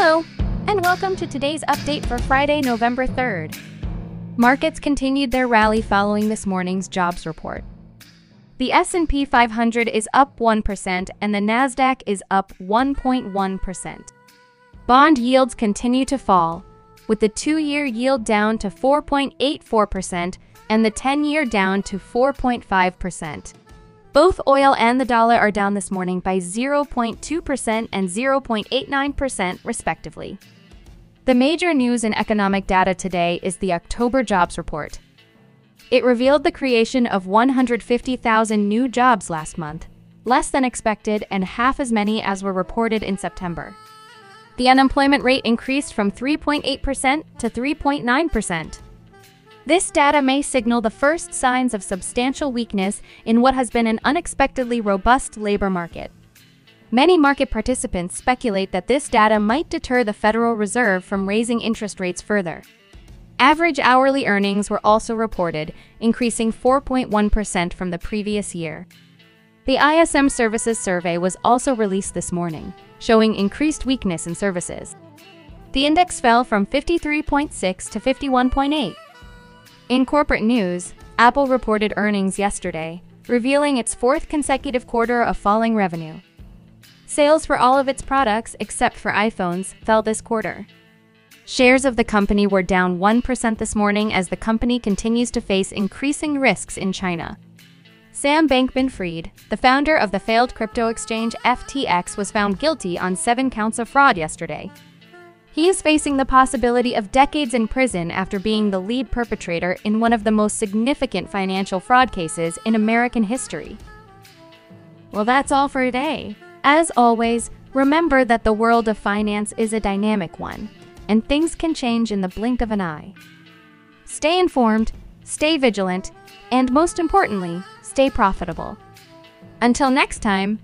Hello, and welcome to today's update for Friday, November 3rd. Markets continued their rally following this morning's jobs report. The S&P 500 is up 1% and the Nasdaq is up 1.1%. Bond yields continue to fall, with the 2-year yield down to 4.84% and the 10-year down to 4.5%. Both oil and the dollar are down this morning by 0.2% and 0.89%, respectively. The major news in economic data today is the October jobs report. It revealed the creation of 150,000 new jobs last month, less than expected and half as many as were reported in September. The unemployment rate increased from 3.8% to 3.9%. This data may signal the first signs of substantial weakness in what has been an unexpectedly robust labor market. Many market participants speculate that this data might deter the Federal Reserve from raising interest rates further. Average hourly earnings were also reported, increasing 4.1% from the previous year. The ISM Services Survey was also released this morning, showing increased weakness in services. The index fell from 53.6 to 51.8. In corporate news, Apple reported earnings yesterday, revealing its fourth consecutive quarter of falling revenue. Sales for all of its products, except for iPhones, fell this quarter. Shares of the company were down 1% this morning as the company continues to face increasing risks in China. Sam Bankman Fried, the founder of the failed crypto exchange FTX, was found guilty on seven counts of fraud yesterday. He is facing the possibility of decades in prison after being the lead perpetrator in one of the most significant financial fraud cases in American history. Well, that's all for today. As always, remember that the world of finance is a dynamic one, and things can change in the blink of an eye. Stay informed, stay vigilant, and most importantly, stay profitable. Until next time,